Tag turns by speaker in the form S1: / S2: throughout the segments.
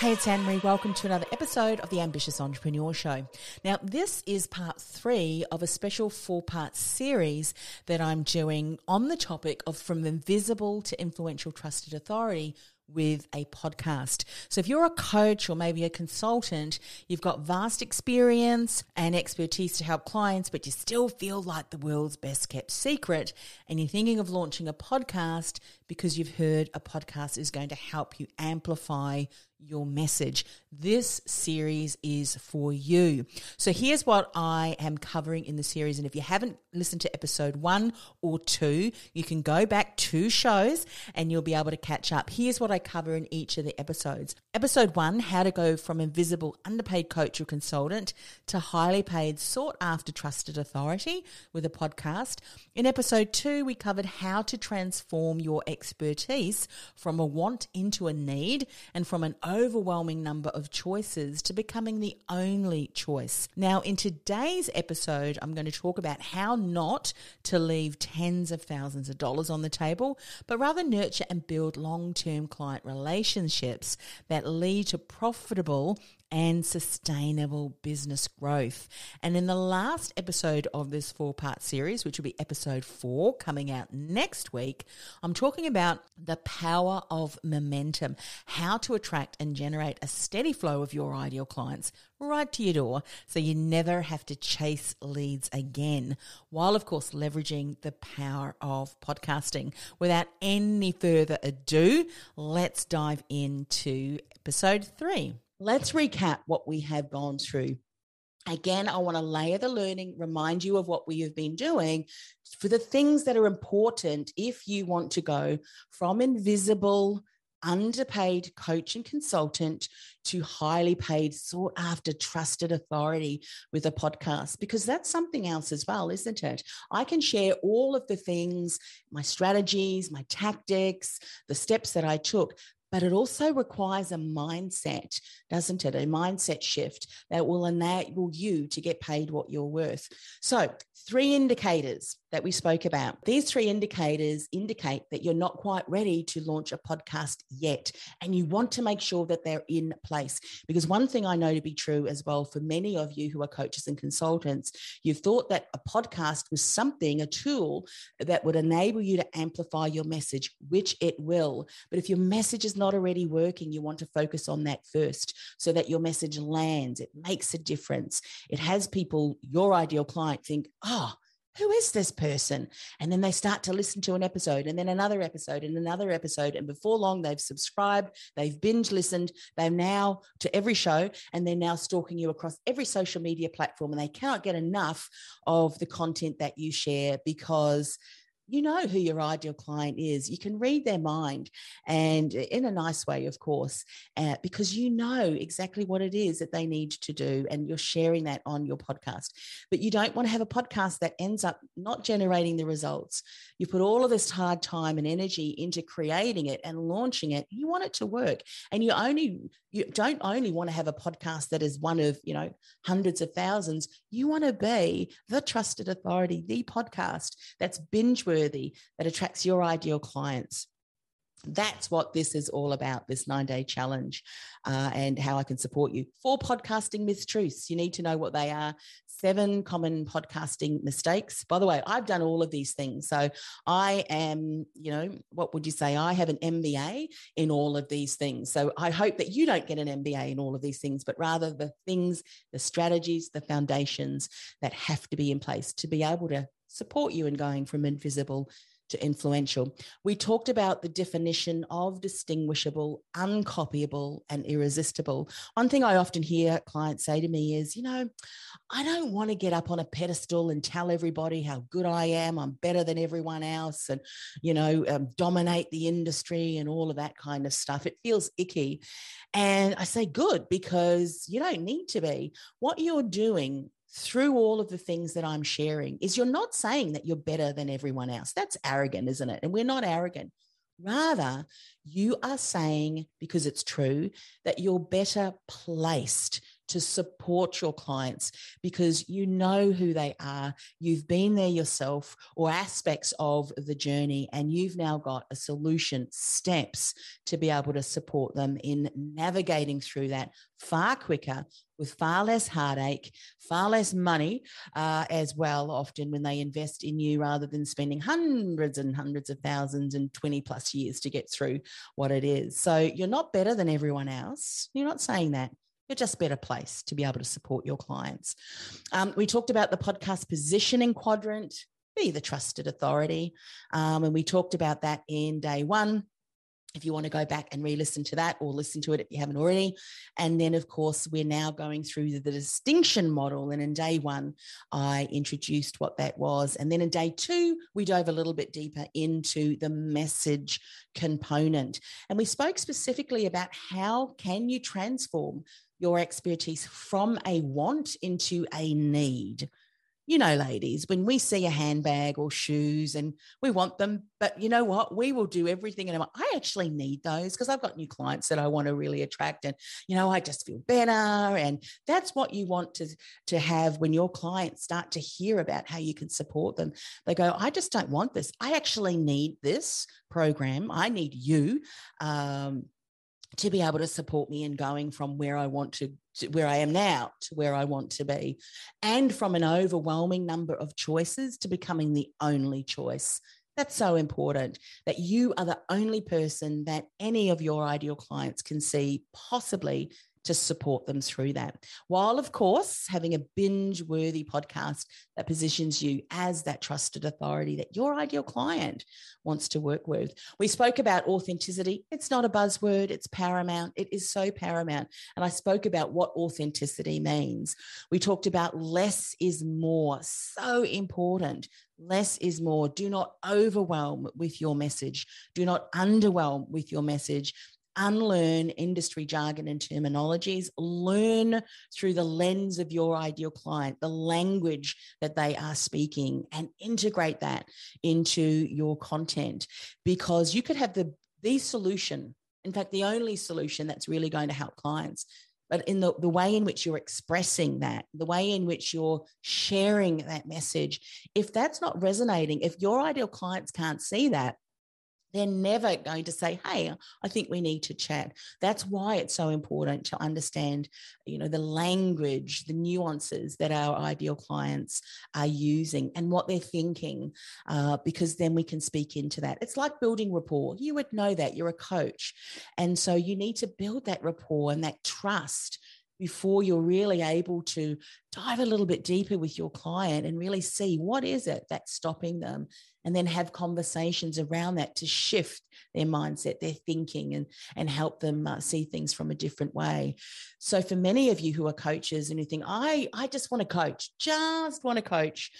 S1: Hey, it's Anne Marie. Welcome to another episode of the Ambitious Entrepreneur Show. Now, this is part three of a special four part series that I'm doing on the topic of from invisible to influential trusted authority with a podcast. So if you're a coach or maybe a consultant, you've got vast experience and expertise to help clients, but you still feel like the world's best kept secret and you're thinking of launching a podcast because you've heard a podcast is going to help you amplify your message. This series is for you. So here's what I am covering in the series. And if you haven't listened to episode one or two, you can go back two shows and you'll be able to catch up. Here's what I cover in each of the episodes. Episode one, how to go from invisible underpaid coach or consultant to highly paid sought after trusted authority with a podcast. In episode two, we covered how to transform your expertise from a want into a need and from an overwhelming number of choices to becoming the only choice. Now, in today's episode, I'm going to talk about how not to leave tens of thousands of dollars on the table, but rather nurture and build long term client relationships that lead to profitable and sustainable business growth. And in the last episode of this four part series, which will be episode four coming out next week, I'm talking about the power of momentum, how to attract and generate a steady flow of your ideal clients right to your door so you never have to chase leads again, while of course leveraging the power of podcasting. Without any further ado, let's dive into episode three let's recap what we have gone through. Again, I want to layer the learning, remind you of what we have been doing for the things that are important if you want to go from invisible, underpaid coach and consultant to highly paid, sought after, trusted authority with a podcast, because that's something else as well, isn't it? I can share all of the things, my strategies, my tactics, the steps that I took, but it also requires a mindset, doesn't it? A mindset shift that will enable you to get paid what you're worth. So, three indicators that we spoke about. These three indicators indicate that you're not quite ready to launch a podcast yet, and you want to make sure that they're in place. Because one thing I know to be true as well for many of you who are coaches and consultants, you've thought that a podcast was something, a tool that would enable you to amplify your message, which it will. But if your message is not already working, you want to focus on that first so that your message lands, it makes a difference. It has people, your ideal client, think, oh, who is this person? And then they start to listen to an episode and then another episode and another episode. And before long, they've subscribed, they've binge listened, they're now to every show, and they're now stalking you across every social media platform. And they cannot get enough of the content that you share because you know who your ideal client is. You can read their mind and in a nice way, of course, uh, because you know exactly what it is that they need to do. And you're sharing that on your podcast. But you don't want to have a podcast that ends up not generating the results. You put all of this hard time and energy into creating it and launching it. You want it to work. And you only, you don't only want to have a podcast that is one of, you know, hundreds of thousands. You want to be the trusted authority, the podcast that's binge that attracts your ideal clients. That's what this is all about this nine day challenge uh, and how I can support you. Four podcasting mistruths. You need to know what they are. Seven common podcasting mistakes. By the way, I've done all of these things. So I am, you know, what would you say? I have an MBA in all of these things. So I hope that you don't get an MBA in all of these things, but rather the things, the strategies, the foundations that have to be in place to be able to support you in going from invisible to influential. We talked about the definition of distinguishable, uncopyable, and irresistible. One thing I often hear clients say to me is, you know, I don't want to get up on a pedestal and tell everybody how good I am, I'm better than everyone else, and, you know, um, dominate the industry and all of that kind of stuff. It feels icky. And I say, good, because you don't need to be. What you're doing through all of the things that I'm sharing is you're not saying that you're better than everyone else. That's arrogant, isn't it? And we're not arrogant. Rather, you are saying, because it's true, that you're better placed to support your clients because you know who they are, you've been there yourself, or aspects of the journey, and you've now got a solution, steps to be able to support them in navigating through that far quicker with far less heartache, far less money uh, as well, often when they invest in you rather than spending hundreds and hundreds of thousands and 20 plus years to get through what it is. So you're not better than everyone else. You're not saying that you're just better placed to be able to support your clients. Um, we talked about the podcast positioning quadrant, be the trusted authority. Um, and we talked about that in day one if you want to go back and re-listen to that or listen to it if you haven't already. And then of course we're now going through the, the, distinction model and in day one i introduced what that was. And then in day two we dove a little bit deeper into the message component. And we spoke specifically about how can you transform your expertise from a want into a need you know, ladies, when we see a handbag or shoes and we want them, but you know what? We will do everything. And I actually need those because I've got new clients that I want to really attract. And, you know, I just feel better. And that's what you want to, to have when your clients start to hear about how you can support them. They go, I just don't want this. I actually need this program. I need you. Um, to be able to support me in going from where I want to, to, where I am now to where I want to be, and from an overwhelming number of choices to becoming the only choice. That's so important that you are the only person that any of your ideal clients can see possibly to support them through that. While, of course, having a binge worthy podcast that positions you as that trusted authority that your ideal client wants to work with. We spoke about authenticity. It's not a buzzword, it's paramount. It is so paramount. And I spoke about what authenticity means. We talked about less is more, so important. Less is more. Do not overwhelm with your message. Do not underwhelm with your message unlearn industry jargon and terminologies, learn through the lens of your ideal client, the language that they are speaking, and integrate that into your content because you could have the, the solution. In fact, the only solution that's really going to help clients but in the, the way in which you're expressing that, the way in which you're sharing that message, if that's not resonating, if your ideal clients can't see that, they're never going to say hey i think we need to chat. That's why it's so important to understand you know the language the nuances that our ideal clients are using and what they're thinking uh, because then we can speak into that. It's like building rapport. You would know that. You're a coach. And so you need to build that rapport and that trust before you're really able to dive a little bit deeper with your client and really see what is it that's stopping them and then have conversations around that to shift their mindset their thinking and and help them uh, see things from a different way so for many of you who are coaches and you think i i just want to coach just want to coach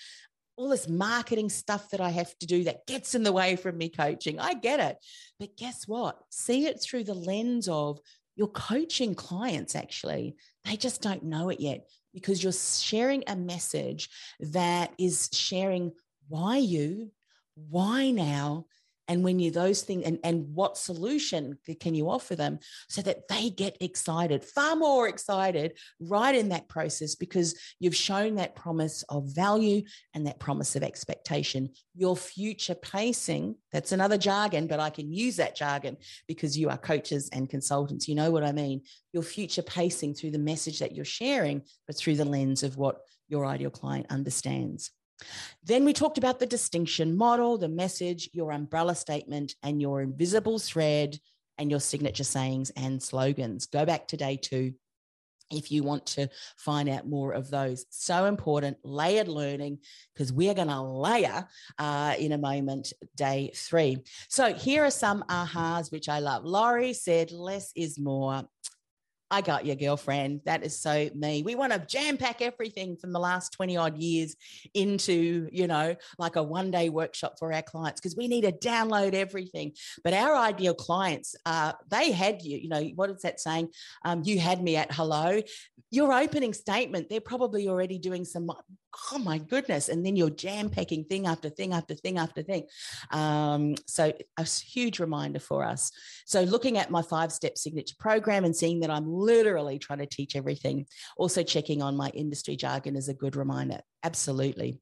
S1: all this marketing stuff that I have to do that gets in the way from me coaching. I get it. But guess what? See it through the lens of you're coaching clients actually. They just don't know it yet because you're sharing a message that is sharing why you, why now, and when you those things and, and what solution can you offer them so that they get excited far more excited right in that process because you've shown that promise of value and that promise of expectation. Your future pacing that's another jargon but i can use that jargon because you are coaches and consultants you know what i mean? Your future pacing through the message that you're sharing but through the lens of what your ideal client understands then we talked about the distinction model, the message, your umbrella statement, and your invisible thread, and your signature sayings and slogans. Go back to day two if you want to find out more of those. So important, layered learning, because we're going to layer uh, in a moment, day three. So here are some ahas, which I love. Laurie said, less is more. I got your girlfriend. That is so me. We want to jam pack everything from the last 20 odd years into, you know, like a one day workshop for our clients because we need to download everything. But our ideal clients, uh, they had you, you know, what is that saying? Um, you had me at hello. Your opening statement, they're probably already doing some oh my goodness. And then you're jam packing thing after thing after thing after thing. Um, so a huge reminder for us. So looking at my five step signature program and seeing that I'm literally trying to teach everything, also checking on my industry jargon is a good reminder. Absolutely.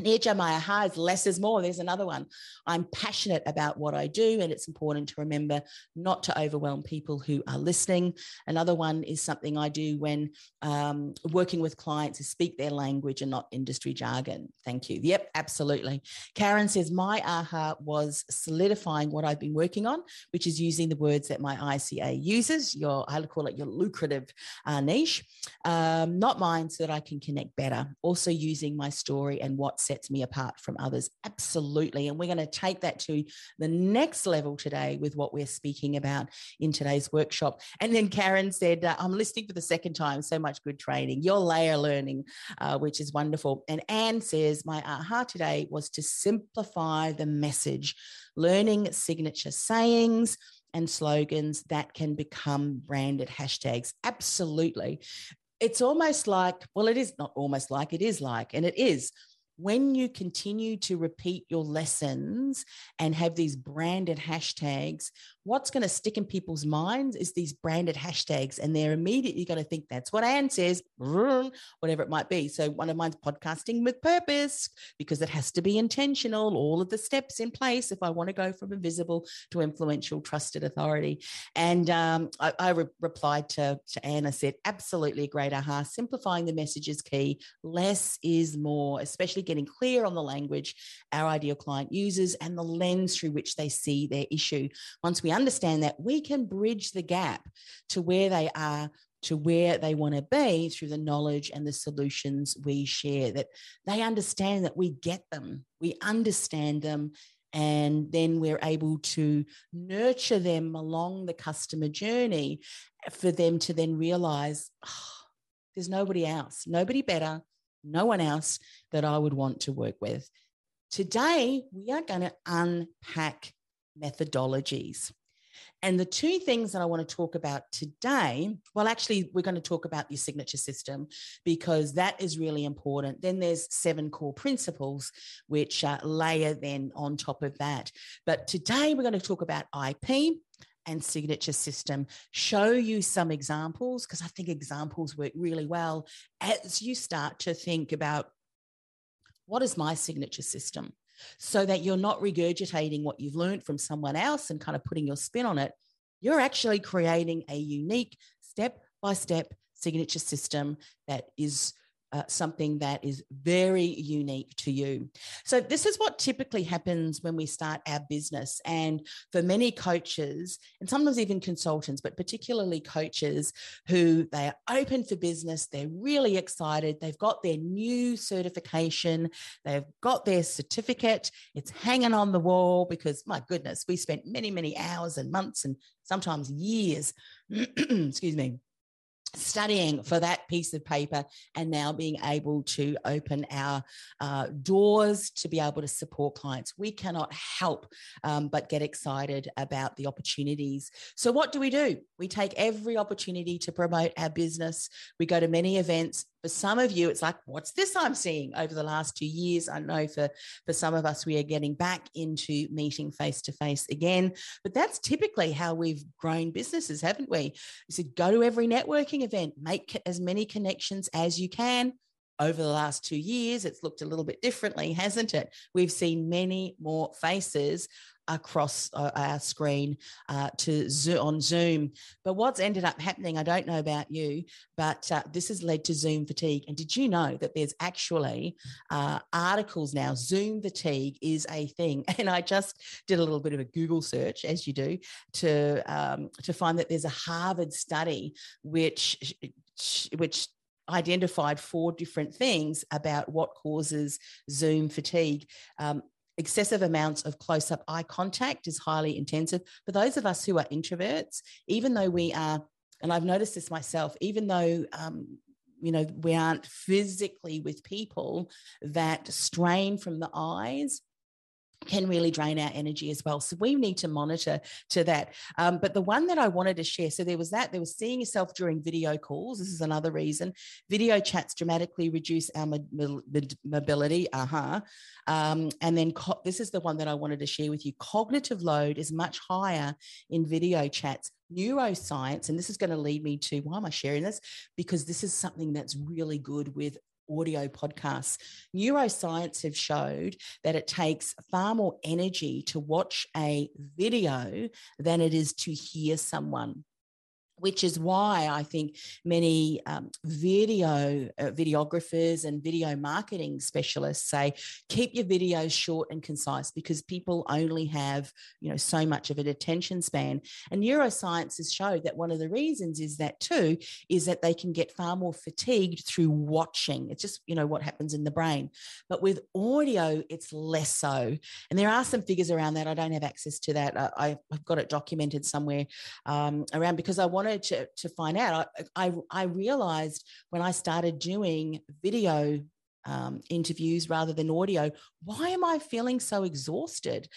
S1: Maya is less is more. There's another one. I'm passionate about what I do, and it's important to remember not to overwhelm people who are listening. Another one is something I do when um, working with clients is speak their language and not industry jargon. Thank you. Yep, absolutely. Karen says, My aha was solidifying what I've been working on, which is using the words that my ICA uses, your, I call it your lucrative uh, niche, um, not mine, so that I can connect better. Also using my story and what sets me apart from others. Absolutely. And we're going to take that to the next level today with what we're speaking about in today's workshop. And then Karen said, uh, I'm listening for the second time. So much good training. Your layer learning, uh, which is wonderful. And Anne says, My aha today was to simplify the message, learning signature sayings and slogans that can become branded hashtags. Absolutely. It's almost like, well, it is not almost like, it is like, and it is when you continue to repeat your lessons and have these branded hashtags, what's going to stick in people's minds is these branded hashtags, and they're immediately going to think that's what Anne says, whatever it might be. So, one of mine's podcasting with purpose because it has to be intentional, all of the steps in place if I want to go from invisible to influential, trusted authority. And um, I, I re- replied to, to Anne, I said, absolutely great aha. Simplifying the message is key. Less is more, especially getting clear on the language our ideal client uses and the lens through which they see their issue. Once we understand that, we can bridge the gap to where they are to where they want to be through the knowledge and the solutions we share, that they understand that we get them, we understand them, and then we're able to nurture them along the customer journey for them to then realize oh, there's nobody else, nobody better, no one else that I would want to work with. Today, we are going to unpack methodologies. And the two things that I want to talk about today, well, actually, we're going to talk about your signature system because that is really important. Then there's seven core principles, which uh, layer then on top of that. But today, we're going to talk about IP and signature system, show you some examples because I think examples work really well as you start to think about what is my signature system so that you're not regurgitating what you've learned from someone else and kind of putting your spin on it. You're actually creating a unique step by step signature system that is uh, something that is very unique to you. So, this is what typically happens when we start our business. And for many coaches, and sometimes even consultants, but particularly coaches who they are open for business, they're really excited, they've got their new certification, they've got their certificate, it's hanging on the wall because, my goodness, we spent many, many hours and months and sometimes years, excuse me studying for that piece of paper and now being able to open our uh, doors to be able to support clients. We cannot help um, but get excited about the opportunities. So, what do we do? We take every opportunity to promote our business. We go to many events. For some of you, it's like, what's this I'm seeing over the last two years? I know for, for some of us, we are getting back into meeting face to face again. But that's typically how we've grown businesses, haven't we? You said, go to every networking event, make as many connections as you can. Over the last two years, it's looked a little bit differently, hasn't it? We've seen many more faces across uh, our screen uh, to Zoom, on Zoom. But what's ended up happening, I don't know about you, but uh, this has led to Zoom fatigue. And did you know that there's actually uh, articles now? Zoom fatigue is a thing, and I just did a little bit of a Google search, as you do, to um, to find that there's a Harvard study which which identified four different things about what causes Zoom fatigue. Um, excessive amounts of close up eye contact is highly intensive. For those of us who are introverts, even though we are, and I've noticed this myself, even though um, you know we aren't physically with people that strain from the eyes can really drain our energy as well. So we need to monitor to that. Um, but the one that I wanted to share, so there was that, there was seeing yourself during video calls. This is another reason. Video chats dramatically reduce our mobility. Uh huh. Um, and then co- this is the one that I wanted to share with you. Cognitive load is much higher in video chats neuroscience, and this is going to lead me to why am I sharing this? Because this is something that's really good with audio podcasts. Neuroscience have showed that it takes far more energy to watch a video than it is to hear someone which is why I think many um, video uh, videographers and video marketing specialists say keep your videos short and concise because people only have you know so much of an attention span. And neuroscience has showed that one of the reasons is that too is that they can get far more fatigued through watching. It's just you know what happens in the brain. But with audio, it's less so. And there are some figures around that. I don't have access to that. I, have got it documented somewhere um, around because I want wanted to, to find out, I, I, I realized when I started doing video um, interviews rather than audio, why am I feeling so exhausted?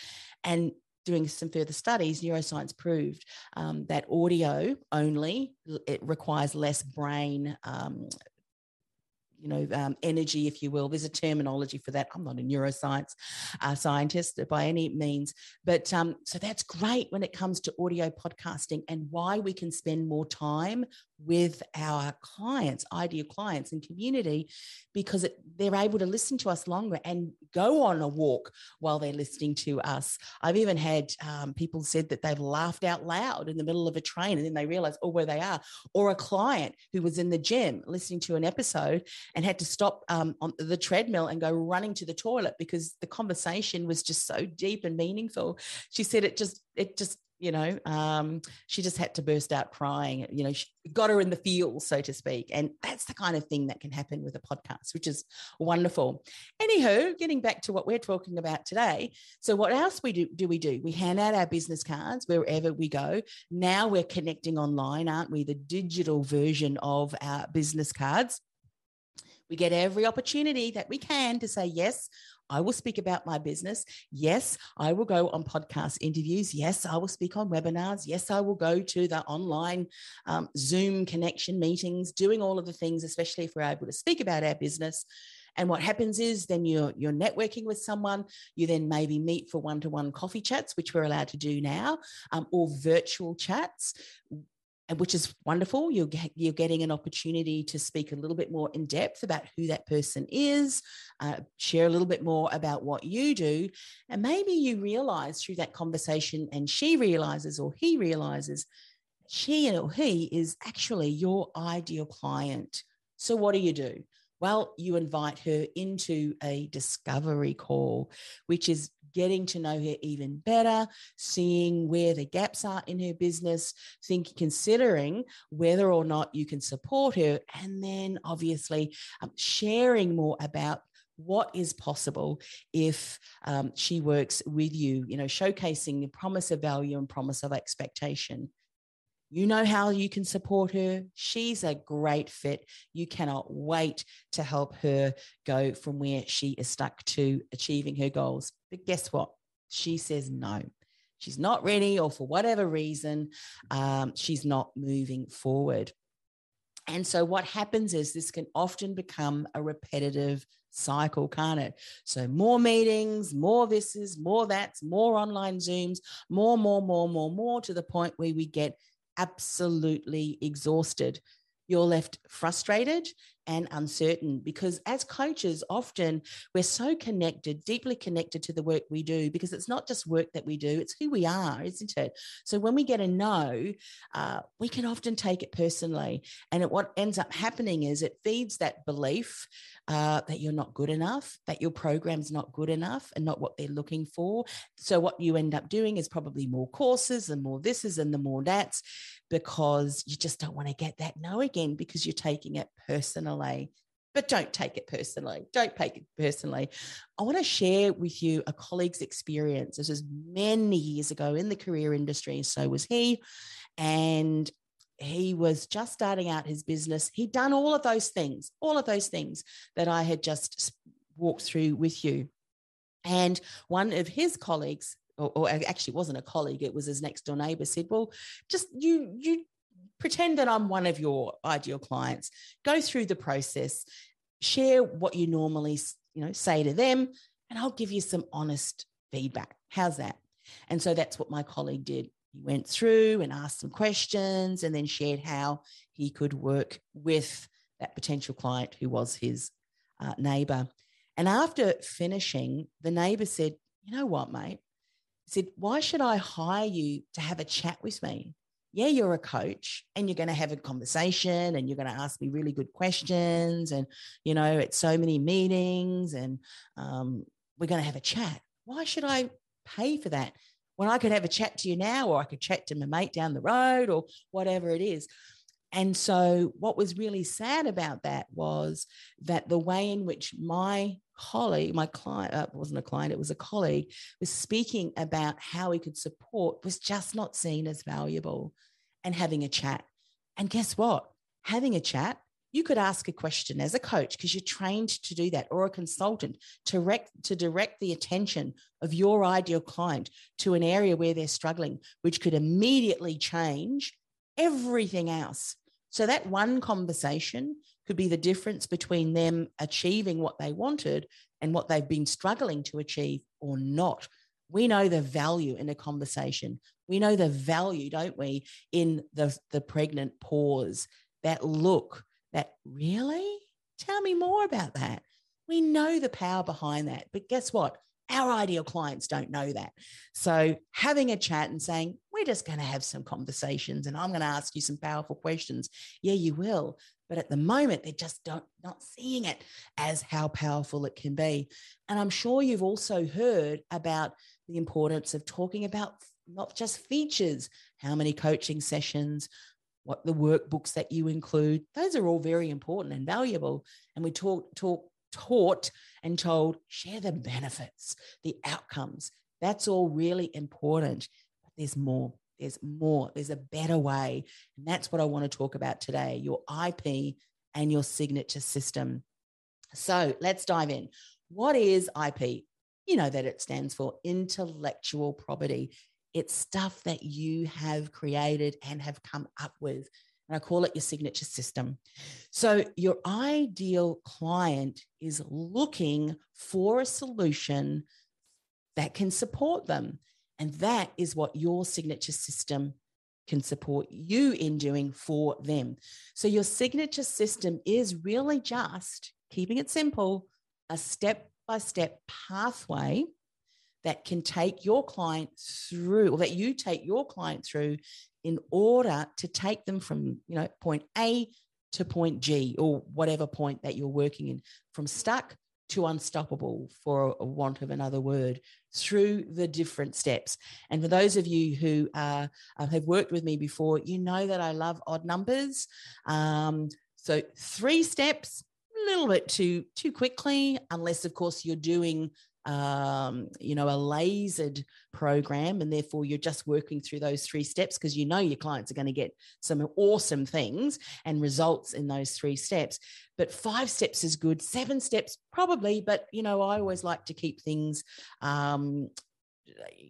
S1: And doing some further studies, neuroscience proved um, that audio only it requires less brain um, you know, um, energy, if you will. There's a terminology for that. I'm not a neuroscience uh, scientist by any means, but um, so that's great when it comes to audio podcasting and why we can spend more time with our clients, ideal clients and community, because it, they're able to listen to us longer and go on a walk while they're listening to us. I've even had um, people said that they've laughed out loud in the middle of a train and then they realize, oh, where they are. Or a client who was in the gym listening to an episode and had to stop um, on the treadmill and go running to the toilet because the conversation was just so deep and meaningful. She said it just, it just you know um, she just had to burst out crying you know she got her in the field so to speak. And that's the kind of thing that can happen with a podcast which is wonderful. Anywho getting back to what we're talking about today. So what else we do do we do? We hand out our business cards wherever we go. Now we're connecting online aren't we? The digital version of our business cards. We get every opportunity that we can to say, yes, I will speak about my business. Yes, I will go on podcast interviews. Yes, I will speak on webinars. Yes, I will go to the online um, Zoom connection meetings, doing all of the things, especially if we're able to speak about our business. And what happens is then you're you're networking with someone. You then maybe meet for one to one coffee chats, which we're allowed to do now, um, or virtual chats which is wonderful. You're, you're getting an opportunity to speak a little bit more in depth about who that person is, uh, share a little bit more about what you do. And maybe you realize through that conversation, and she realizes or he realizes she or he is actually your ideal client. So, what do you do? Well, you invite her into a discovery call, which is getting to know her even better, seeing where the gaps are in her business, think considering whether or not you can support her, and then obviously um, sharing more about what is possible if um, she works with you, you know, showcasing the promise of value and promise of expectation. You know how you can support her. She's a great fit. You cannot wait to help her go from where she is stuck to achieving her goals. But guess what? She says no. She's not ready, or for whatever reason, um, she's not moving forward. And so, what happens is this can often become a repetitive cycle, can't it? So, more meetings, more this is, more that's, more online Zooms, more, more, more, more, more to the point where we get absolutely exhausted. You're left frustrated and uncertain because as coaches often we're so connected deeply connected to the work we do because it's not just work that we do it's who we are isn't it? So when we get a no uh, we can often take it personally. And it, what ends up happening is it feeds that belief uh, that you're not good enough that your program's not good enough and not what they're looking for. So what you end up doing is probably more courses and more this is and the more that's because you just don't want to get that no again because you're taking it personally. But don't take it personally. Don't take it personally. I want to share with you a colleague's experience. This was many years ago in the career industry, so was he. And he was just starting out his business. He'd done all of those things, all of those things that I had just walked through with you. And one of his colleagues or, or actually wasn't a colleague, it was his next door neighbor said, well, just you, you pretend that I'm one of your ideal clients, go through the process, share what you normally, you know, say to them, and I'll give you some honest feedback. How's that? And so that's what my colleague did. He went through and asked some questions and then shared how he could work with that potential client who was his uh, neighbor. And after finishing, the neighbor said, You know what, mate? Said, Why should I hire you to have a chat with me? Yeah, you're a coach and you're going to have a conversation and you're going to ask me really good questions. And, you know, at so many meetings and um, we're going to have a chat. Why should I pay for that when I could have a chat to you now or I could chat to my mate down the road or whatever it is? And so, what was really sad about that was that the way in which my colleague, my client, uh, wasn't a client, it was a colleague, was speaking about how he could support was just not seen as valuable and having a chat. And guess what? Having a chat, you could ask a question as a coach because you're trained to do that, or a consultant to direct, to direct the attention of your ideal client to an area where they're struggling, which could immediately change everything else. So that one conversation could be the difference between them achieving what they wanted and what they've been struggling to achieve or not. We know the value in a conversation. We know the value, don't we, in the, the pregnant pause, that look, that really? Tell me more about that. We know the power behind that. But guess what? Our ideal clients don't know that. So having a chat and saying, we're just going to have some conversations and I'm going to ask you some powerful questions. Yeah, you will. But at the moment, they're just don't, not seeing it as how powerful it can be. And I'm sure you've also heard about the importance of talking about not just features, how many coaching sessions, what the workbooks that you include. Those are all very important and valuable. And we talk, talk taught and told share the benefits, the outcomes. That's all really important. But there's more. There's more. There's a better way. And that's what I want to talk about today your IP and your signature system. So let's dive in. What is IP? You know that it stands for intellectual property. It's stuff that you have created and have come up with and I call it your signature system. So, your ideal client is looking for a solution that can support them. And that is what your signature system can support you in doing for them. So, your signature system is really just keeping it simple, a step by step pathway that can take your client through, or that you take your client through in order to take them from, you know, point A to point G or whatever point that you're working in, from stuck to unstoppable, for a want of another word, through the different steps. And for those of you who uh, have worked with me before, you know that I love odd numbers. Um, so three steps, a little bit too too quickly, unless of course you're doing um, you know, a lasered program, and therefore you're just working through those three steps because you know your clients are going to get some awesome things and results in those three steps. But five steps is good, seven steps probably, but you know, I always like to keep things um,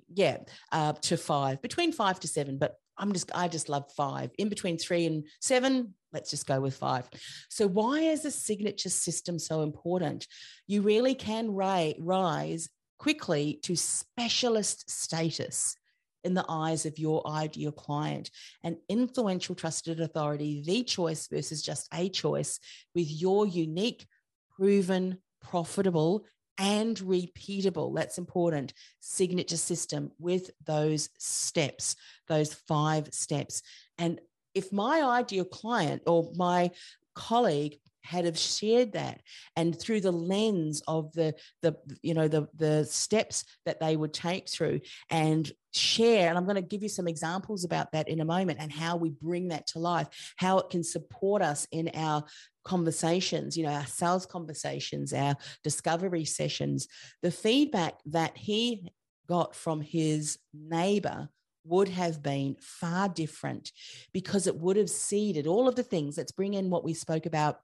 S1: yeah, uh, to five, between five to seven, but I'm just, I just love five. In between three and seven, let's just go with five. So, why is a signature system so important? You really can ri- rise quickly to specialist status in the eyes of your ideal client. An influential trusted authority, the choice versus just a choice, with your unique, proven, profitable, and repeatable. That's important. Signature system with those steps, those five steps. And if my ideal client or my colleague had have shared that and through the lens of the the you know the the steps that they would take through and share and i'm going to give you some examples about that in a moment and how we bring that to life how it can support us in our conversations you know our sales conversations our discovery sessions. The feedback that he got from his neighbor would have been far different because it would have seeded all of the things let's bring in what we spoke about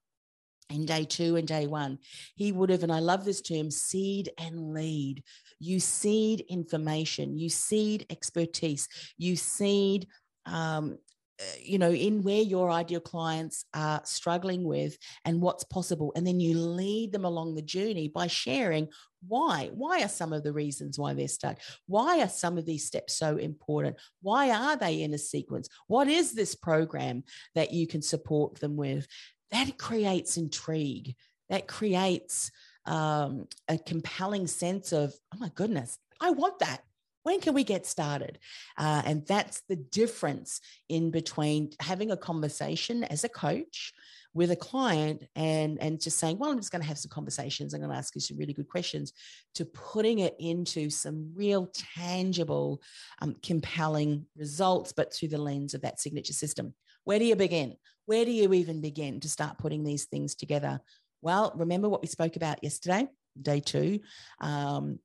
S1: in day two and day one, he would have, and I love this term, seed and lead. You seed information, you seed expertise, you seed, um, uh, you know, in where your ideal clients are struggling with and what's possible. And then you lead them along the journey by sharing why. Why are some of the reasons why they're stuck? Why are some of these steps so important? Why are they in a sequence? What is this program that you can support them with? that creates intrigue. That creates um, a compelling sense of, oh my goodness, I want that. When can we get started? Uh, and that's the difference in between having a conversation as a coach with a client and and just saying, well, I'm just going to have some conversations. I'm going to ask you some really good questions, to putting it into some real tangible, um, compelling results, but through the lens of that signature system. Where do you begin? Where do you even begin to start putting these things together? Well, remember what we spoke about yesterday, day two, um,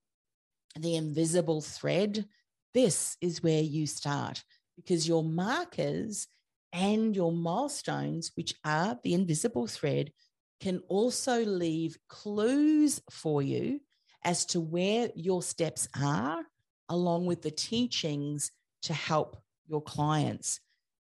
S1: the invisible thread. This is where you start because your markers and your milestones, which are the invisible thread, can also leave clues for you as to where your steps are, along with the teachings to help your clients.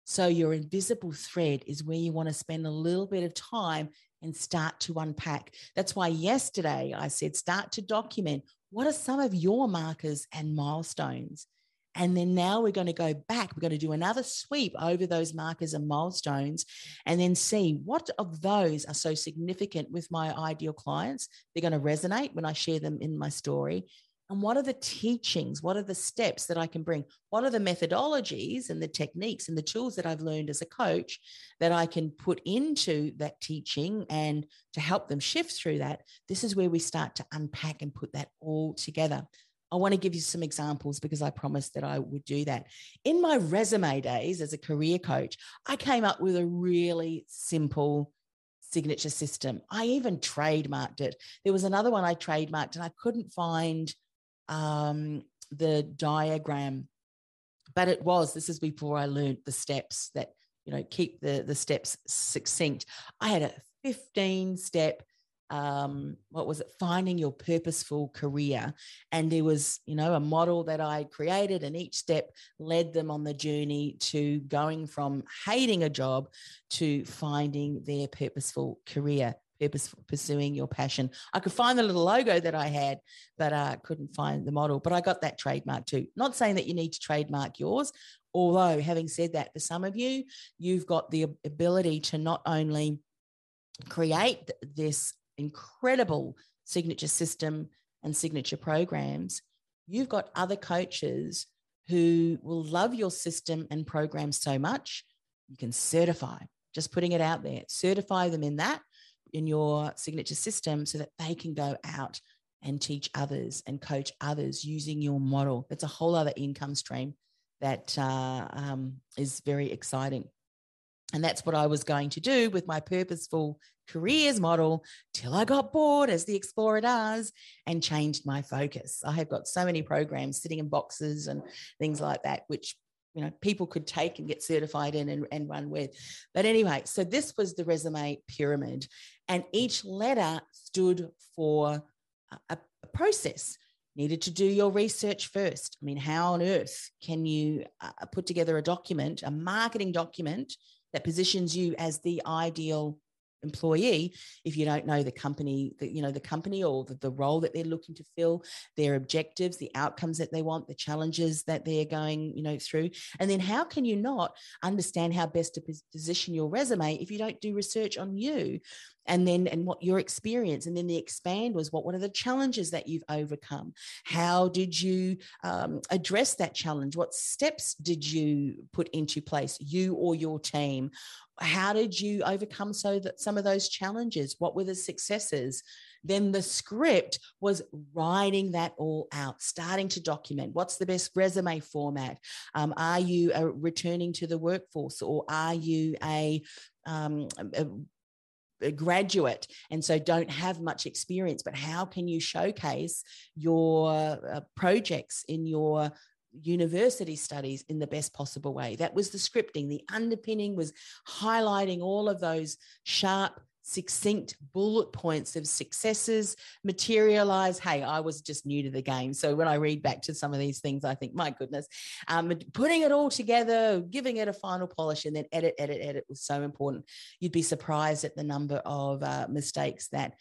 S1: So, your invisible thread is where you want to spend a little bit of time and start to unpack. That's why yesterday I said, start to document what are some of your markers and milestones. And then now we're going to go back. We're going to do another sweep over those markers and milestones and then see what of those are so significant with my ideal clients. They're going to resonate when I share them in my story and what are the teachings what are the steps that i can bring what are the methodologies and the techniques and the tools that i've learned as a coach that i can put into that teaching and to help them shift through that this is where we start to unpack and put that all together I want to give you some examples because I promised that I would do that. In my resume days as a career coach, I came up with a really simple signature system. I even trademarked it. There was another one I trademarked and I couldn't find um, the diagram. But it was, this is before I learned the steps that, you know, keep the, the steps succinct. I had a 15 step um, what was it finding your purposeful career and there was you know a model that i created and each step led them on the journey to going from hating a job to finding their purposeful career purpose pursuing your passion. I could find the little logo that I had, but I uh, couldn't find the model. But I got that trademark too. Not saying that you need to trademark yours, although having said that, for some of you, you've got the ability to not only create this incredible signature system and signature programs, you've got other coaches who will love your system and program so much, you can certify. Just putting it out there, certify them in that in your signature system so that they can go out and teach others and coach others using your model. That's a whole other income stream that uh, um, is very exciting. And that's what I was going to do with my purposeful careers model till I got bored, as the explorer does, and changed my focus. I have got so many programs sitting in boxes and things like that, which you know people could take and get certified in and, and run with. But anyway so this was the resume pyramid and each letter stood for a, a process. Needed to do your research first. I mean how on earth can you uh, put together a document a marketing document that positions you as the ideal employee if you don't know the company the, you know the company or the, the role that they're looking to fill their objectives the outcomes that they want the challenges that they're going you know through. And then how can you not understand how best to position your resume if you don't do research on you? And then and what your experience and then the expand was what what are the challenges that you've overcome? How did you um, address that challenge? What steps did you put into place you or your team how did you overcome so that some of those challenges? What were the successes? Then the script was writing that all out, starting to document what's the best resume format. Um, are you uh, returning to the workforce or are you a, um, a a graduate? And so don't have much experience but how can you showcase your uh, projects in your university studies in the best possible way. That was the scripting. The underpinning was highlighting all of those sharp succinct bullet points of successes materialize hey i was just new to the game. So when i read back to some of these things i think my goodness um, putting it all together giving it a final polish and then edit edit edit was so important. You'd be surprised at the number of uh, mistakes that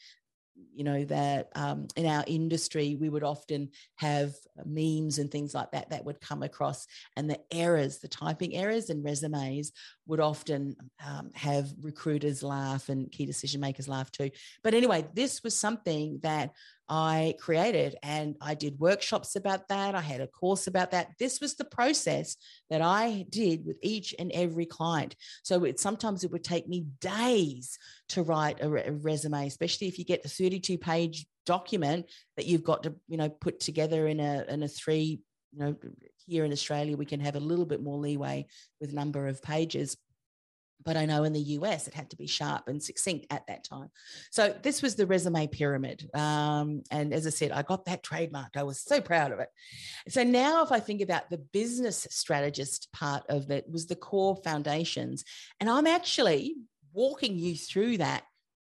S1: you know that um, in our industry we would often have memes and things like that that would come across and the errors the typing errors and resumes would often um, have recruiters laugh and key decision makers laugh too. But anyway this was something that I created and I did workshops about that. I had a course about that. This was the process that I did with each and every client. So it sometimes it would take me days to write a, a resume, especially if you get the 32 page document that you've got to, you know, put together in a in a three, you know, here in Australia we can have a little bit more leeway with number of pages but I know in the US it had to be sharp and succinct at that time. So this was the resume pyramid. Um, and as I said, I got that trademarked. I was so proud of it. So now, if I think about the business strategist part of it, was the core foundations. And I'm actually walking you through that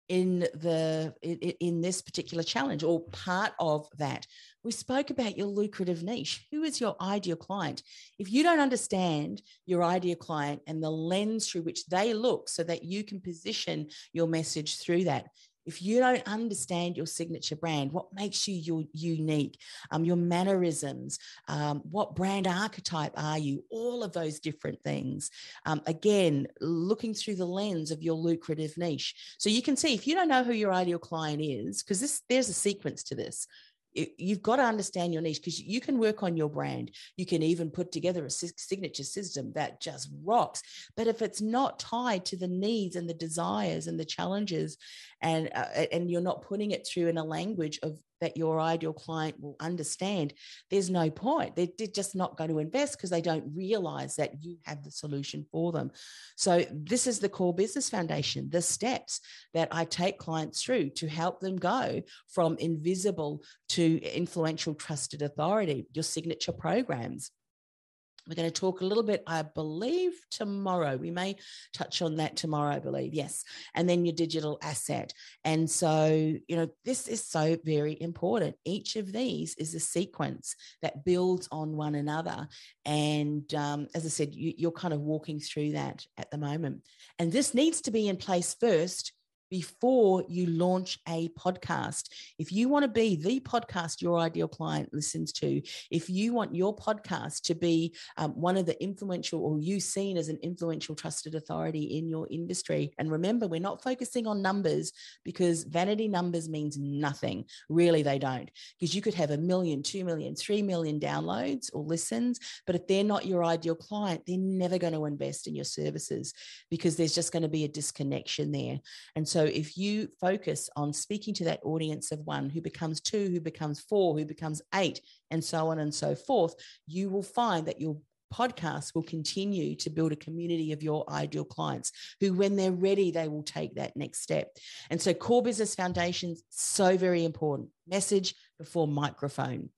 S1: in the in, in this particular challenge or part of that we spoke about your lucrative niche. Who is your ideal client? If you don't understand your ideal client and the lens through which they look so that you can position your message through that, if you don't understand your signature brand, what makes you your unique, um, your mannerisms, um, what brand archetype are you, all of those different things. Um, again, looking through the lens of your lucrative niche. So you can see if you don't know who your ideal client is, because this there's a sequence to this you've got to understand your niche because you can work on your brand. You can even put together a signature system that just rocks. But if it's not tied to the needs and the desires and the challenges, and uh, and you're not putting it through in a language of that your ideal client will understand, there's no point. They're, they're just not going to invest because they don't realize that you have the solution for them. So, this is the core business foundation, the steps that I take clients through to help them go from invisible to influential, trusted authority, your signature programs. We're going to talk a little bit, I believe, tomorrow. We may touch on that tomorrow, I believe. Yes. And then your digital asset. And so, you know, this is so very important. Each of these is a sequence that builds on one another. And um, as I said, you, you're kind of walking through that at the moment. And this needs to be in place first before you launch a podcast. If you want to be the podcast your ideal client listens to, if you want your podcast to be um, one of the influential or you seen as an influential trusted authority in your industry, and remember, we're not focusing on numbers because vanity numbers means nothing. Really, they don't. Because you could have a million, two million, three million downloads or listens, but if they're not your ideal client, they're never going to invest in your services because there's just going to be a disconnection there. And so so if you focus on speaking to that audience of one who becomes two, who becomes four, who becomes eight, and so on and so forth, you will find that your podcast will continue to build a community of your ideal clients who, when they're ready, they will take that next step. And so, core business foundations, so very important. Message before microphone,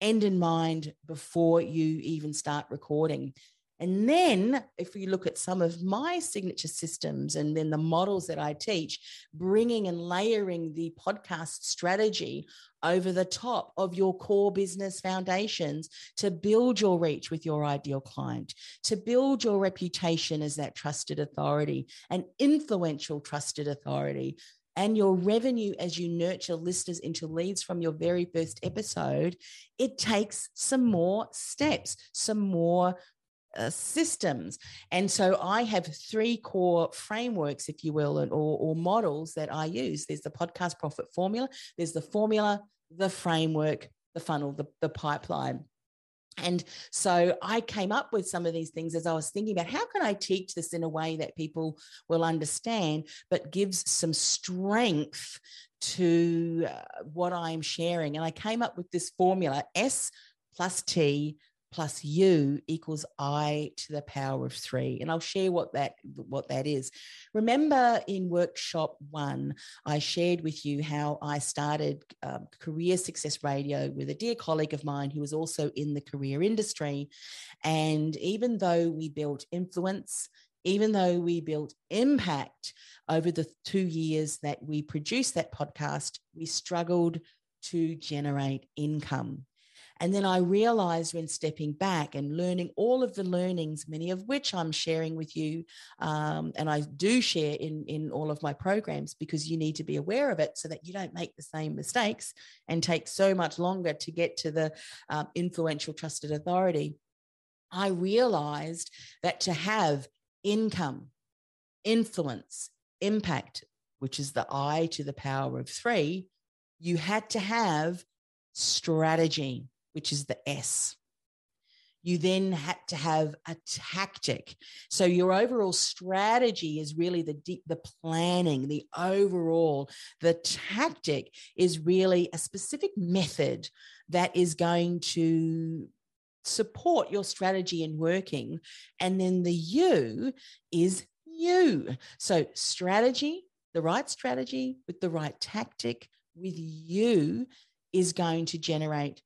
S1: end in mind before you even start recording. And then, if you look at some of my signature systems and then the models that I teach, bringing and layering the podcast strategy over the top of your core business foundations to build your reach with your ideal client, to build your reputation as that trusted authority, an influential trusted authority, and your revenue as you nurture listeners into leads from your very first episode, it takes some more steps, some more uh, systems. And so I have three core frameworks, if you will, or, or models that I use. There's the podcast profit formula, there's the formula, the framework, the funnel, the, the pipeline. And so I came up with some of these things as I was thinking about how can I teach this in a way that people will understand, but gives some strength to uh, what I'm sharing. And I came up with this formula S plus T plus u equals i to the power of 3 and i'll share what that what that is. Remember in workshop 1 i shared with you how i started um, career success radio with a dear colleague of mine who was also in the career industry and even though we built influence even though we built impact over the 2 years that we produced that podcast we struggled to generate income and then I realized when stepping back and learning all of the learnings, many of which I'm sharing with you, um, and I do share in, in all of my programs because you need to be aware of it so that you don't make the same mistakes and take so much longer to get to the um, influential trusted authority. I realized that to have income, influence, impact, which is the I to the power of three, you had to have strategy which is the S. You then had to have a tactic. So your overall strategy is really the deep, the planning, the overall. The tactic is really a specific method that is going to support your strategy in working. And then the U is you. So strategy, the right strategy with the right tactic with you is going to generate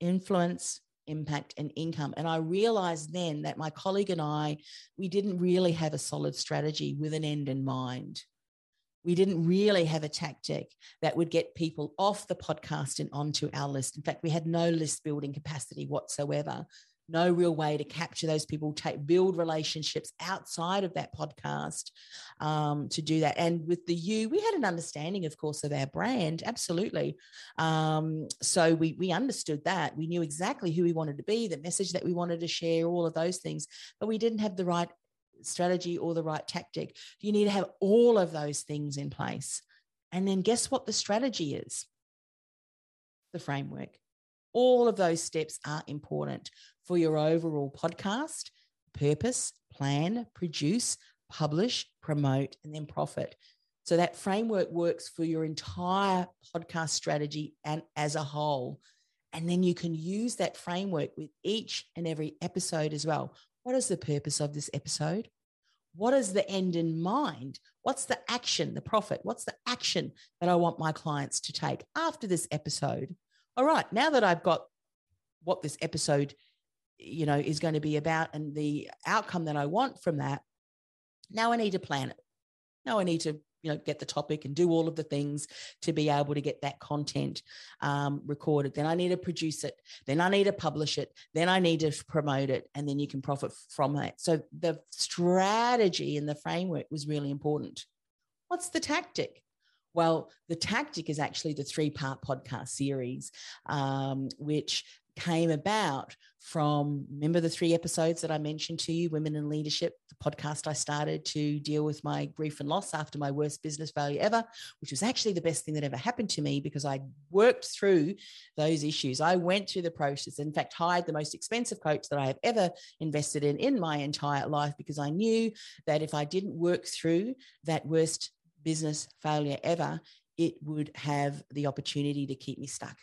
S1: influence, impact, and income. And I realized then that my colleague and I, we didn't really have a solid strategy with an end in mind. We didn't really have a tactic that would get people off the podcast and onto our list. In fact, we had no list building capacity whatsoever no real way to capture those people, take build relationships outside of that podcast um, to do that. And with the you, we had an understanding, of course, of our brand, absolutely. Um, so we we understood that we knew exactly who we wanted to be, the message that we wanted to share, all of those things, but we didn't have the right strategy or the right tactic. You need to have all of those things in place. And then guess what the strategy is? The framework. All of those steps are important for your overall podcast purpose, plan, produce, publish, promote, and then profit. So that framework works for your entire podcast strategy and as a whole. And then you can use that framework with each and every episode as well. What is the purpose of this episode? What is the end in mind? What's the action, the profit? What's the action that I want my clients to take after this episode? All right, now that I've got what this episode you know is going to be about and the outcome that i want from that now i need to plan it. Now i need to you know get the topic and do all of the things to be able to get that content um, recorded. Then i need to produce it. Then i need to publish it. Then i need to promote it and then you can profit from it so the strategy and the framework was really important. What's the tactic well, the tactic is actually the three part podcast series, um, which came about from remember the three episodes that I mentioned to you, Women in Leadership, the podcast I started to deal with my grief and loss after my worst business failure ever, which was actually the best thing that ever happened to me because I worked through those issues. I went through the process, in fact, hired the most expensive coach that I have ever invested in in my entire life because I knew that if I didn't work through that worst business failure ever, it would have the opportunity to keep me stuck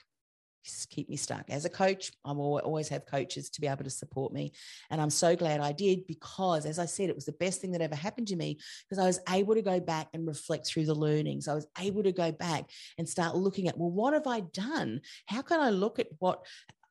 S1: keep me stuck. As a coach, I will always have coaches to be able to support me. And I'm so glad I did because, as I said, it was the best thing that ever happened to me because I was able to go back and reflect through the learnings. I was able to go back and start looking at, well, what have I done? How can I look at what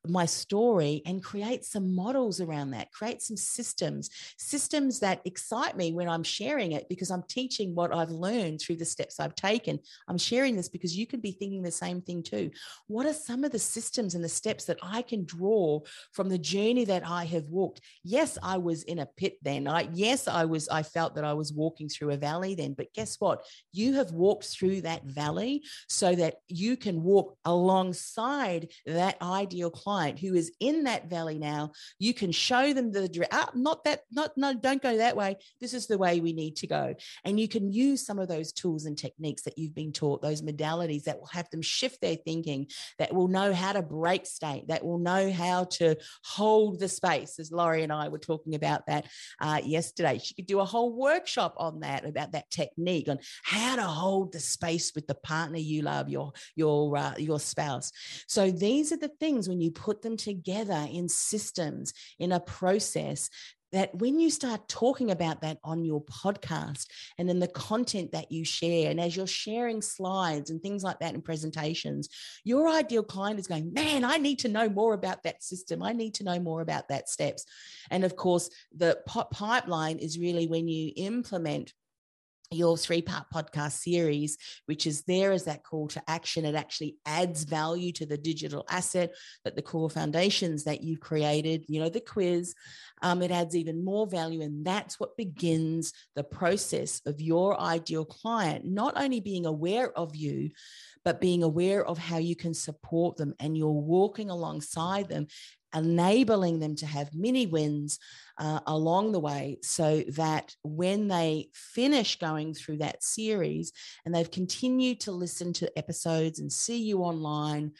S1: my story and create some models around that, create some systems, systems that excite me when I'm sharing it because I'm teaching what I've learned through the steps I've taken. I'm sharing this because you could be thinking the same thing too. What are some of the systems and the steps that I can draw from the journey that I have walked? Yes, I was in a pit then. I yes, I was I felt that I was walking through a valley then, but guess what? You have walked through that valley so that you can walk alongside that ideal client client who is in that valley now, you can show them the ah, not that, not no, don't go that way. This is the way we need to go. And you can use some of those tools and techniques that you've been taught, those modalities that will have them shift their thinking, that will know how to break state, that will know how to hold the space. As Laurie and I were talking about that uh, yesterday, she could do a whole workshop on that about that technique on how to hold the space with the partner you love, your your uh, your spouse. So these are the things when you put them together in systems, in a process that when you start talking about that on your podcast and then the content that you share, and as you're sharing slides and things like that in presentations, your ideal client is going, Man, I need to know more about that system. I need to know more about that steps. And of course, the pipeline is really when you implement your three part podcast series, which is there as that call to action. It actually adds value to the digital asset that the core foundations that you've created, you know, the quiz, um, it adds even more value. And that's what begins the process of your ideal client, not only being aware of you, but being aware of how you can support them and you're walking alongside them enabling them to have mini wins uh, along the way so that when they finish going through that series and they've continued to listen to episodes and see you online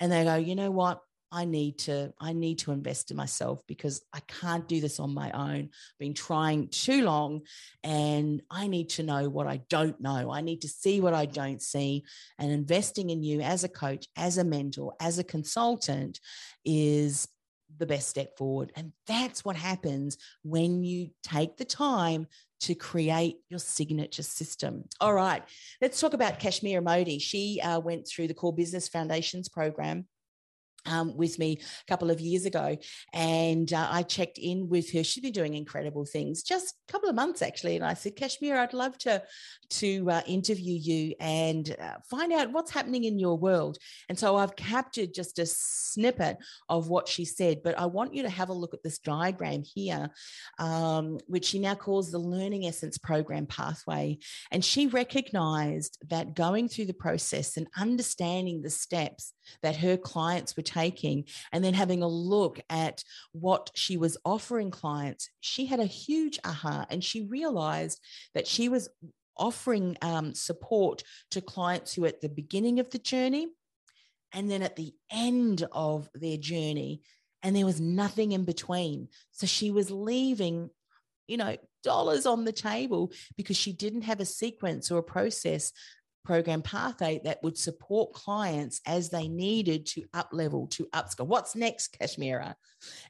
S1: and they go you know what I need to I need to invest in myself because I can't do this on my own. I've been trying too long and I need to know what I don't know. I need to see what I don't see and investing in you as a coach, as a mentor, as a consultant is the best step forward. And that's what happens when you take the time to create your signature system. All right, let's talk about Kashmira Modi. She uh, went through the Core Business Foundations program um, with me a couple of years ago, and uh, I checked in with her. She's been doing incredible things, just a couple of months actually. And I said, Kashmir, I'd love to to uh, interview you and uh, find out what's happening in your world. And so I've captured just a snippet of what she said, but I want you to have a look at this diagram here, um, which she now calls the Learning Essence Program Pathway. And she recognized that going through the process and understanding the steps that her clients were taking, and then having a look at what she was offering clients, she had a huge aha and she realized that she was offering um, support to clients who at the beginning of the journey and then at the end of their journey and there was nothing in between. So she was leaving you know dollars on the table because she didn't have a sequence or a process program Pathway that would support clients as they needed to up level, to upskill. What's next, Kashmira?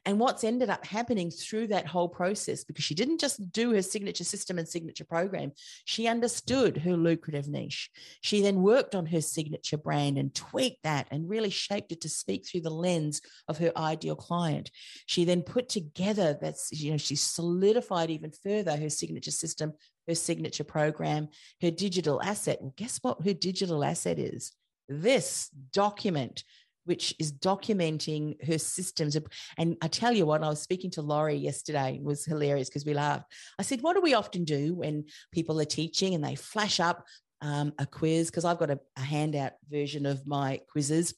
S1: And what's ended up happening through that whole process, because she didn't just do her signature system and signature program, she understood her lucrative niche. She then worked on her signature brand and tweaked that and really shaped it to speak through the lens of her ideal client. She then put together that's, you know, she solidified even further her signature system her signature program, her digital asset. Well, guess what her digital asset is? This document, which is documenting her systems. And I tell you what, I was speaking to Laurie yesterday, it was hilarious because we laughed. I said, What do we often do when people are teaching and they flash up um, a quiz? Because I've got a, a handout version of my quizzes.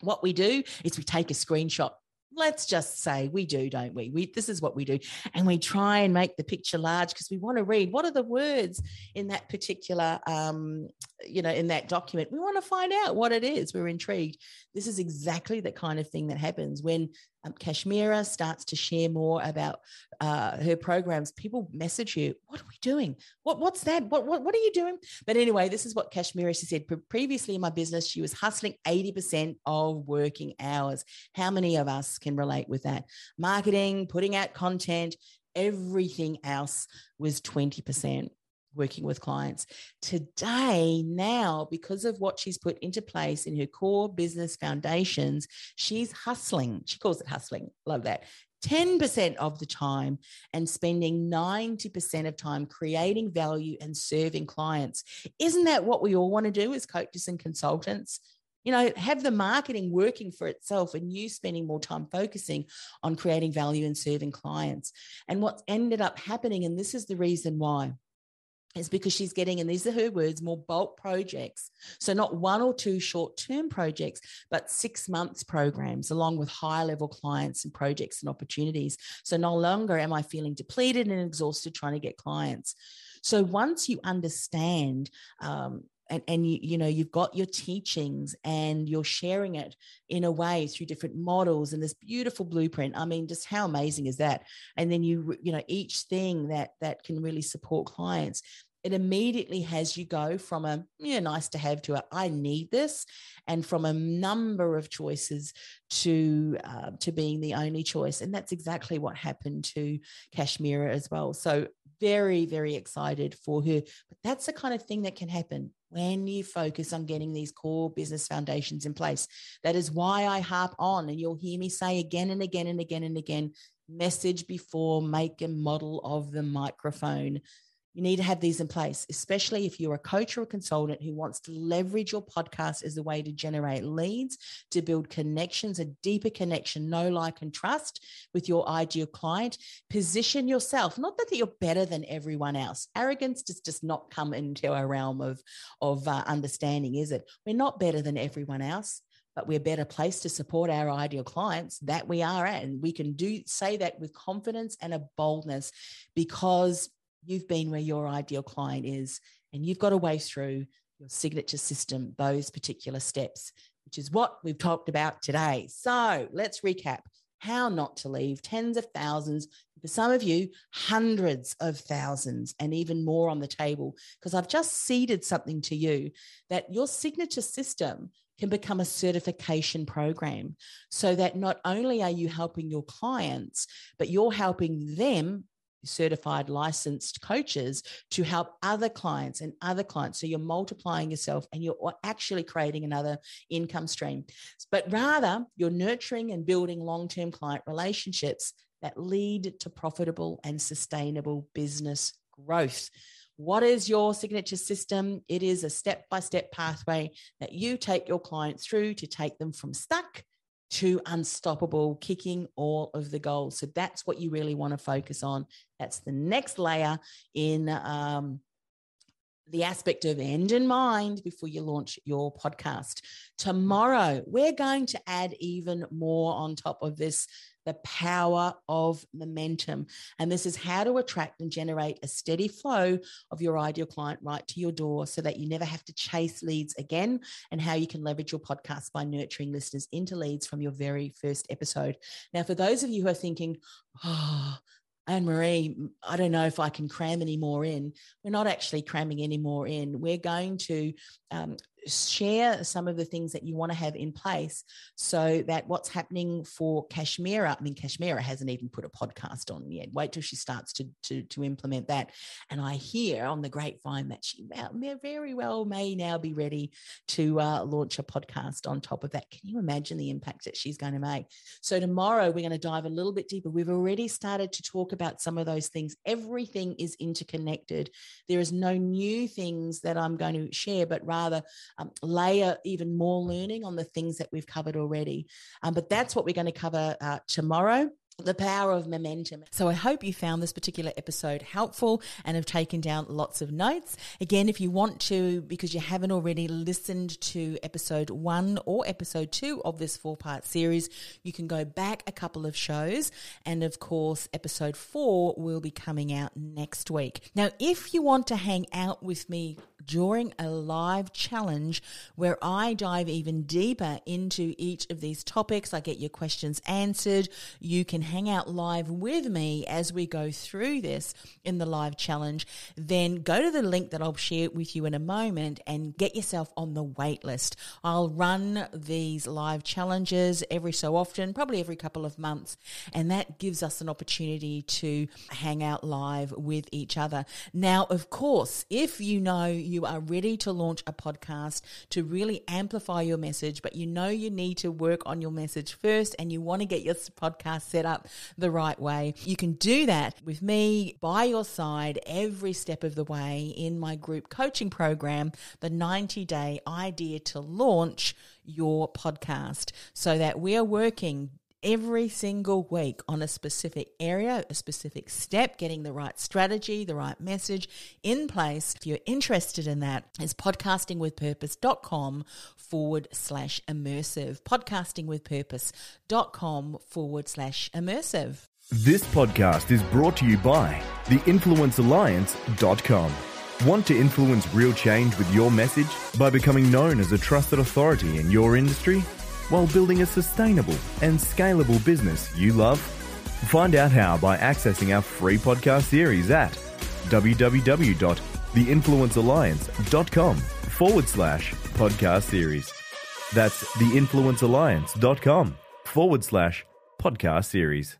S1: What we do is we take a screenshot let's just say we do don't we? We this is what we do. And we try and make the picture large because we want to read what are the words in that particular um, you know, in that document. We want to find out what it is. We're intrigued. This is exactly the kind of thing that happens when um, Kashmira starts to share more about uh, her programs. People message you, "What are we doing? What what's that? What what what are you doing?" But anyway, this is what Kashmira she said. Previously in my business, she was hustling eighty percent of working hours. How many of us can relate with that? Marketing, putting out content, everything else was twenty percent working with clients. Today, now, because of what she's put into place in her core business foundations, she's hustling. She calls it hustling. Love that. 10% of the time and spending 90% of time creating value and serving clients. Isn't that what we all want to do as coaches and consultants? You know, have the marketing working for itself and you spending more time focusing on creating value and serving clients. And what's ended up happening, and this is the reason why, is because she's getting, and these are her words, more bulk projects. So, not one or two short term projects, but six months programs along with high level clients and projects and opportunities. So, no longer am I feeling depleted and exhausted trying to get clients. So, once you understand, um, and, and you, you know you've got your teachings and you're sharing it in a way through different models and this beautiful blueprint i mean just how amazing is that and then you you know each thing that that can really support clients it immediately has you go from a yeah nice to have to a I need this, and from a number of choices to uh, to being the only choice, and that's exactly what happened to Kashmira as well. So very very excited for her, but that's the kind of thing that can happen when you focus on getting these core business foundations in place. That is why I harp on, and you'll hear me say again and again and again and again message before make a model of the microphone you need to have these in place, especially if you're a coach or a consultant who wants to leverage your podcast as a way to generate leads, to build connections, a deeper connection, know, like, and trust with your ideal client. Position yourself, not that you're better than everyone else. Arrogance does just not come into our realm of, of uh, understanding, is it? We're not better than everyone else but we're better placed to support our ideal clients that we are at and we can do say that with confidence and a boldness because you've been where your ideal client is, and you've got a way through your signature system, those particular steps, which is what we've talked about today. So let's recap how not to leave tens of thousands, for some of you, hundreds of thousands, and even more on the table. Because I've just seeded something to you that your signature system can become a certification program so that not only are you helping your clients, but you're helping them certified licensed coaches to help other clients and other clients. So you're multiplying yourself and you're actually creating another income stream. But rather, you're nurturing and building long term client relationships that lead to profitable and sustainable business growth. What is your signature system? It is a step by step pathway that you take your clients through to take them from stuck to unstoppable, kicking all of the goals. So that's what you really want to focus on. That's the next layer in um, the aspect of end in mind before you launch your podcast. Tomorrow, we're going to add even more on top of this the power of momentum. And this is how to attract and generate a steady flow of your ideal client right to your door so that you never have to chase leads again, and how you can leverage your podcast by nurturing listeners into leads from your very first episode. Now, for those of you who are thinking, oh, Anne Marie, I don't know if I can cram any more in. We're not actually cramming any more in. We're going to um, share some of the things that you want to have in place so that what's happening for Kashmira, I mean, Kashmira hasn't even put a podcast on yet. Wait till she starts to, to, to implement that. And I hear on the grapevine that she very well may now be ready to uh, launch a podcast on top of that. Can you imagine the impact that she's going to make? So, tomorrow we're going to dive a little bit deeper. We've already started to talk about some of those things. Everything is interconnected. There is no new things that I'm going to share, but rather um, layer even more learning on the things that we've covered already. Um, but that's what we're going to cover uh, tomorrow the power of momentum. So I hope you found this particular episode helpful and have taken down lots of notes. Again, if you want to, because you haven't already listened to episode one or episode two of this four part series, you can go back a couple of shows. And of course, episode four will be coming out next week. Now, if you want to hang out with me during a live challenge where I dive even deeper into each of these topics. I get your questions answered. You can hang out live with me as we go through this in the live challenge. Then go to the link that I'll share with you in a moment and get yourself on the wait list. I'll run these live challenges every so often, probably every couple of months, and that gives us an opportunity to hang out live with each other. Now, of course, if you know you are ready to launch a podcast to really amplify your message, but you know you need to work on your message first and you want to get your podcast set up the right way, you can do that with me by your side every step of the way in my group coaching program, the 90 day idea to launch your podcast, so that we are working every single week on a specific area, a specific step, getting the right strategy, the right message in place. If you're interested in that, is podcastingwithpurpose.com forward slash immersive. Podcastingwithpurpose.com forward slash immersive.
S2: This podcast is brought to you by theinfluencealliance.com. Want to influence real change with your message by becoming known as a trusted authority in your industry? While building a sustainable and scalable business you love? Find out how by accessing our free podcast series at www.theinfluencealliance.com forward slash podcast series. That's theinfluencealliance.com forward slash podcast series.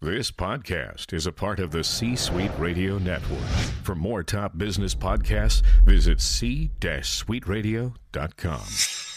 S3: This podcast is a part of the C Suite Radio Network. For more top business podcasts, visit c-suiteradio.com.